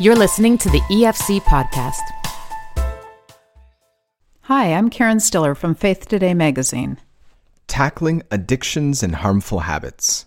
You're listening to the EFC podcast. Hi, I'm Karen Stiller from Faith Today magazine. Tackling Addictions and Harmful Habits.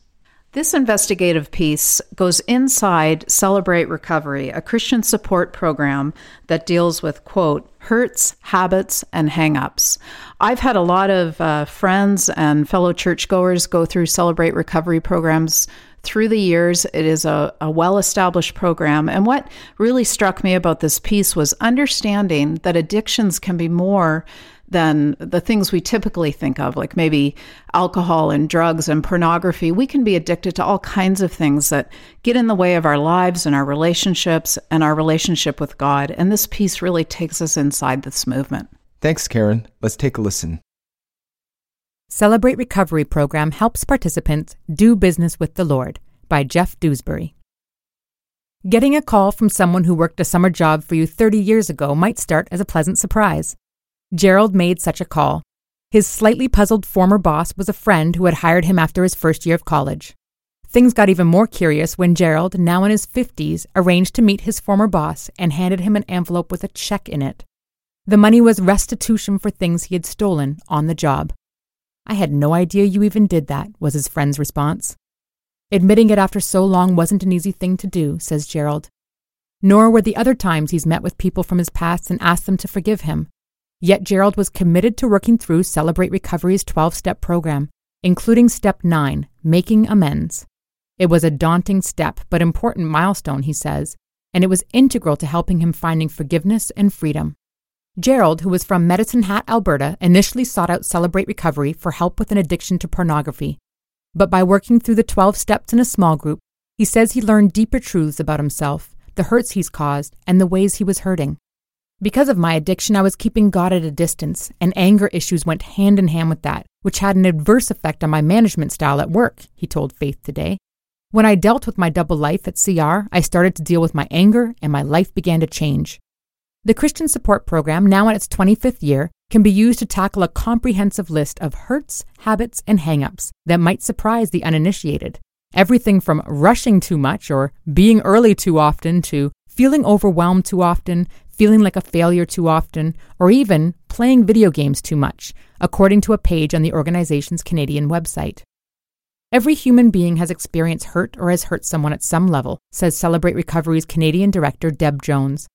This investigative piece goes inside Celebrate Recovery, a Christian support program that deals with, quote, hurts, habits, and hangups. I've had a lot of uh, friends and fellow churchgoers go through Celebrate Recovery programs through the years. It is a, a well established program. And what really struck me about this piece was understanding that addictions can be more than the things we typically think of, like maybe alcohol and drugs and pornography. We can be addicted to all kinds of things that get in the way of our lives and our relationships and our relationship with God. And this piece really takes us inside this movement. Thanks, Karen. Let's take a listen. Celebrate Recovery program helps participants do business with the Lord by Jeff Dewsbury. Getting a call from someone who worked a summer job for you 30 years ago might start as a pleasant surprise. Gerald made such a call. His slightly puzzled former boss was a friend who had hired him after his first year of college. Things got even more curious when Gerald, now in his 50s, arranged to meet his former boss and handed him an envelope with a check in it. The money was restitution for things he had stolen on the job. I had no idea you even did that, was his friend's response. Admitting it after so long wasn't an easy thing to do, says Gerald. Nor were the other times he's met with people from his past and asked them to forgive him. Yet Gerald was committed to working through Celebrate Recovery's 12 step program, including step 9, making amends. It was a daunting step, but important milestone, he says, and it was integral to helping him finding forgiveness and freedom. Gerald, who was from Medicine Hat, Alberta, initially sought out Celebrate Recovery for help with an addiction to pornography. But by working through the 12 steps in a small group, he says he learned deeper truths about himself, the hurts he's caused, and the ways he was hurting. Because of my addiction, I was keeping God at a distance, and anger issues went hand in hand with that, which had an adverse effect on my management style at work, he told Faith today. When I dealt with my double life at CR, I started to deal with my anger, and my life began to change. The Christian Support Program, now in its 25th year, can be used to tackle a comprehensive list of hurts, habits, and hangups that might surprise the uninitiated. Everything from rushing too much or being early too often to feeling overwhelmed too often, feeling like a failure too often, or even playing video games too much, according to a page on the organization's Canadian website. Every human being has experienced hurt or has hurt someone at some level, says Celebrate Recovery's Canadian director Deb Jones.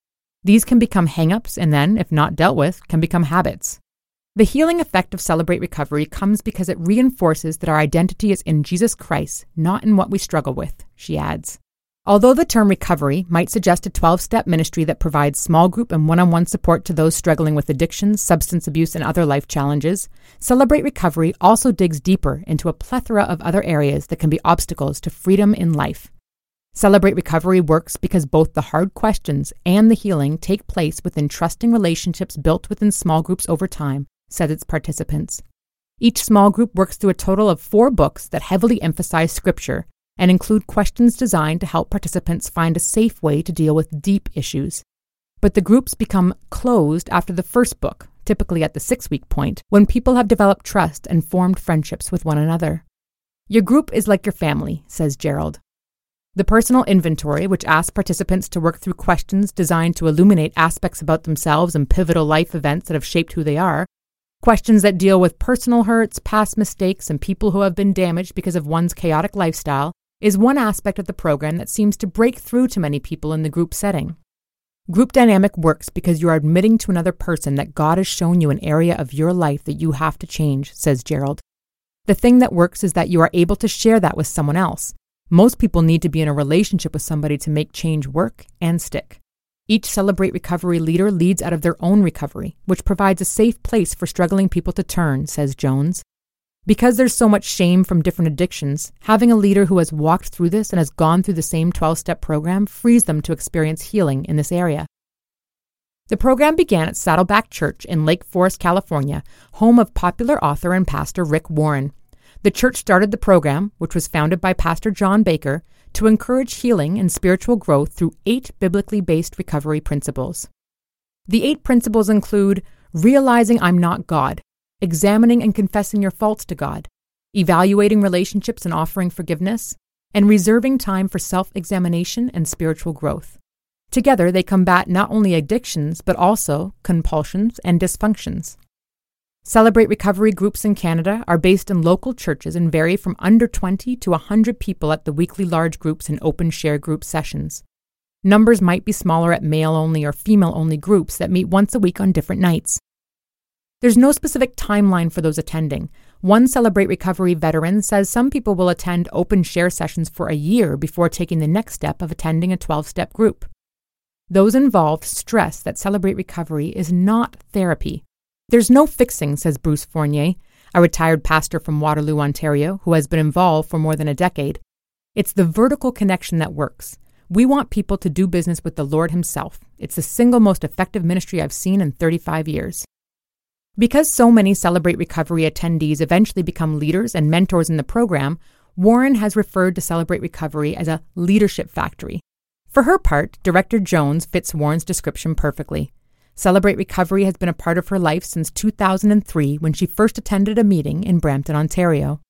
These can become hangups and then, if not dealt with, can become habits. The healing effect of Celebrate Recovery comes because it reinforces that our identity is in Jesus Christ, not in what we struggle with, she adds. Although the term recovery might suggest a 12 step ministry that provides small group and one on one support to those struggling with addictions, substance abuse, and other life challenges, Celebrate Recovery also digs deeper into a plethora of other areas that can be obstacles to freedom in life. Celebrate Recovery works because both the hard questions and the healing take place within trusting relationships built within small groups over time, said its participants. Each small group works through a total of four books that heavily emphasize scripture and include questions designed to help participants find a safe way to deal with deep issues. But the groups become closed after the first book, typically at the six week point, when people have developed trust and formed friendships with one another. Your group is like your family, says Gerald. The personal inventory, which asks participants to work through questions designed to illuminate aspects about themselves and pivotal life events that have shaped who they are, questions that deal with personal hurts, past mistakes, and people who have been damaged because of one's chaotic lifestyle, is one aspect of the program that seems to break through to many people in the group setting. Group dynamic works because you are admitting to another person that God has shown you an area of your life that you have to change, says Gerald. The thing that works is that you are able to share that with someone else, most people need to be in a relationship with somebody to make change work and stick. Each Celebrate Recovery leader leads out of their own recovery, which provides a safe place for struggling people to turn, says Jones. Because there's so much shame from different addictions, having a leader who has walked through this and has gone through the same 12 step program frees them to experience healing in this area. The program began at Saddleback Church in Lake Forest, California, home of popular author and pastor Rick Warren. The church started the program, which was founded by Pastor John Baker, to encourage healing and spiritual growth through eight biblically based recovery principles. The eight principles include realizing I'm not God, examining and confessing your faults to God, evaluating relationships and offering forgiveness, and reserving time for self examination and spiritual growth. Together, they combat not only addictions, but also compulsions and dysfunctions. Celebrate Recovery groups in Canada are based in local churches and vary from under 20 to 100 people at the weekly large groups and open share group sessions. Numbers might be smaller at male only or female only groups that meet once a week on different nights. There's no specific timeline for those attending. One Celebrate Recovery veteran says some people will attend open share sessions for a year before taking the next step of attending a 12 step group. Those involved stress that Celebrate Recovery is not therapy. There's no fixing, says Bruce Fournier, a retired pastor from Waterloo, Ontario, who has been involved for more than a decade. It's the vertical connection that works. We want people to do business with the Lord Himself. It's the single most effective ministry I've seen in 35 years. Because so many Celebrate Recovery attendees eventually become leaders and mentors in the program, Warren has referred to Celebrate Recovery as a leadership factory. For her part, Director Jones fits Warren's description perfectly. Celebrate Recovery has been a part of her life since 2003 when she first attended a meeting in Brampton, Ontario.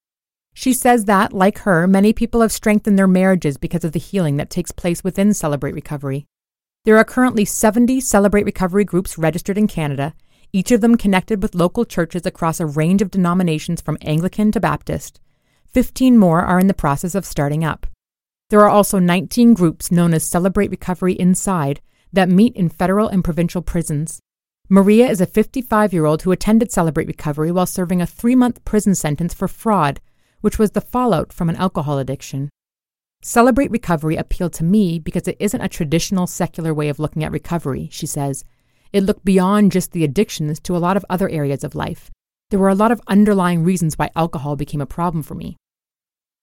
She says that, like her, many people have strengthened their marriages because of the healing that takes place within Celebrate Recovery. There are currently 70 Celebrate Recovery groups registered in Canada, each of them connected with local churches across a range of denominations from Anglican to Baptist. 15 more are in the process of starting up. There are also 19 groups known as Celebrate Recovery Inside that meet in federal and provincial prisons. Maria is a 55 year old who attended Celebrate Recovery while serving a three month prison sentence for fraud which was the fallout from an alcohol addiction. Celebrate Recovery appealed to me because it isn't a traditional secular way of looking at recovery, she says. It looked beyond just the addictions to a lot of other areas of life. There were a lot of underlying reasons why alcohol became a problem for me.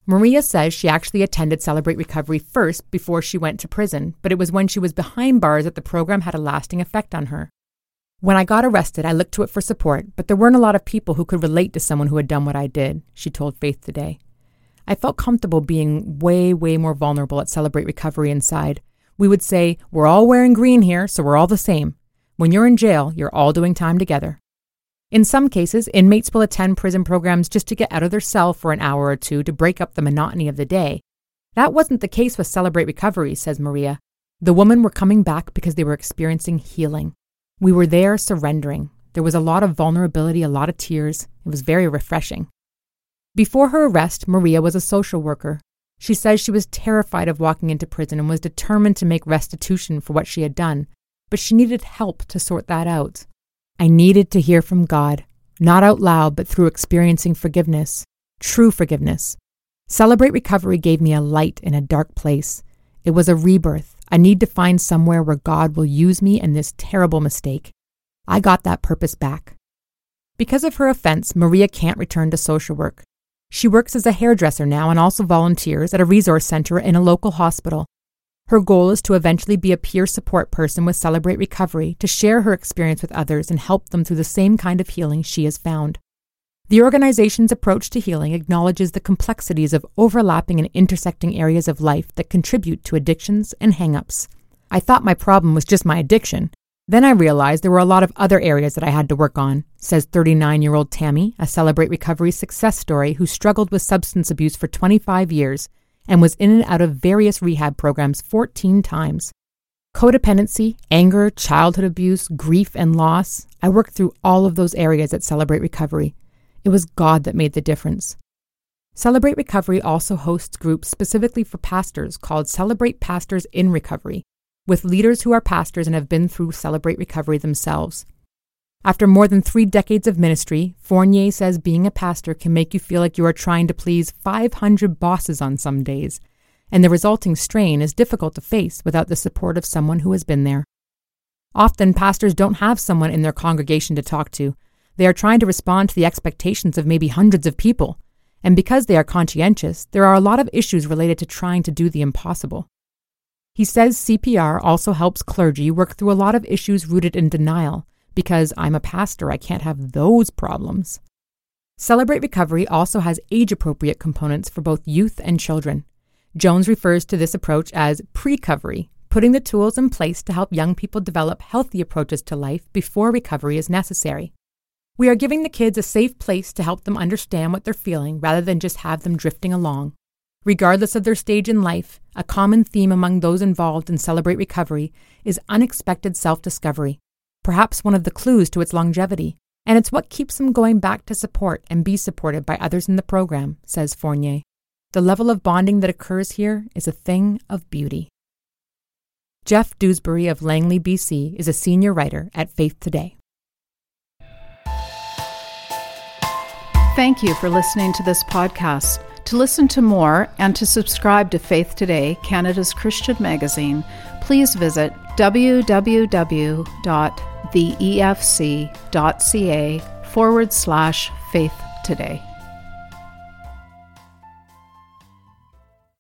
Maria says she actually attended Celebrate Recovery first before she went to prison, but it was when she was behind bars that the program had a lasting effect on her. When I got arrested, I looked to it for support, but there weren't a lot of people who could relate to someone who had done what I did, she told Faith today. I felt comfortable being way, way more vulnerable at Celebrate Recovery inside. We would say, We're all wearing green here, so we're all the same. When you're in jail, you're all doing time together. In some cases, inmates will attend prison programs just to get out of their cell for an hour or two to break up the monotony of the day. That wasn't the case with Celebrate Recovery, says Maria. The women were coming back because they were experiencing healing. We were there surrendering. There was a lot of vulnerability, a lot of tears. It was very refreshing. Before her arrest, Maria was a social worker. She says she was terrified of walking into prison and was determined to make restitution for what she had done, but she needed help to sort that out. I needed to hear from God, not out loud, but through experiencing forgiveness, true forgiveness. Celebrate Recovery gave me a light in a dark place. It was a rebirth, I need to find somewhere where God will use me in this terrible mistake. I got that purpose back. Because of her offense, Maria can't return to social work. She works as a hairdresser now and also volunteers at a resource center in a local hospital. Her goal is to eventually be a peer support person with Celebrate Recovery to share her experience with others and help them through the same kind of healing she has found. The organization's approach to healing acknowledges the complexities of overlapping and intersecting areas of life that contribute to addictions and hangups. I thought my problem was just my addiction. Then I realized there were a lot of other areas that I had to work on, says 39 year old Tammy, a Celebrate Recovery success story who struggled with substance abuse for 25 years and was in and out of various rehab programs 14 times. Codependency, anger, childhood abuse, grief, and loss. I worked through all of those areas at Celebrate Recovery. It was God that made the difference. Celebrate Recovery also hosts groups specifically for pastors called Celebrate Pastors in Recovery, with leaders who are pastors and have been through Celebrate Recovery themselves. After more than three decades of ministry, Fournier says being a pastor can make you feel like you are trying to please 500 bosses on some days, and the resulting strain is difficult to face without the support of someone who has been there. Often, pastors don't have someone in their congregation to talk to, they are trying to respond to the expectations of maybe hundreds of people. And because they are conscientious, there are a lot of issues related to trying to do the impossible. He says CPR also helps clergy work through a lot of issues rooted in denial, because I'm a pastor, I can't have those problems. Celebrate Recovery also has age appropriate components for both youth and children. Jones refers to this approach as pre-covery, putting the tools in place to help young people develop healthy approaches to life before recovery is necessary. We are giving the kids a safe place to help them understand what they're feeling rather than just have them drifting along. Regardless of their stage in life, a common theme among those involved in Celebrate Recovery is unexpected self discovery, perhaps one of the clues to its longevity. And it's what keeps them going back to support and be supported by others in the program, says Fournier. The level of bonding that occurs here is a thing of beauty. Jeff Dewsbury of Langley, BC, is a senior writer at Faith Today. Thank you for listening to this podcast. To listen to more and to subscribe to Faith Today, Canada's Christian magazine, please visit www.theefc.ca forward slash faith today.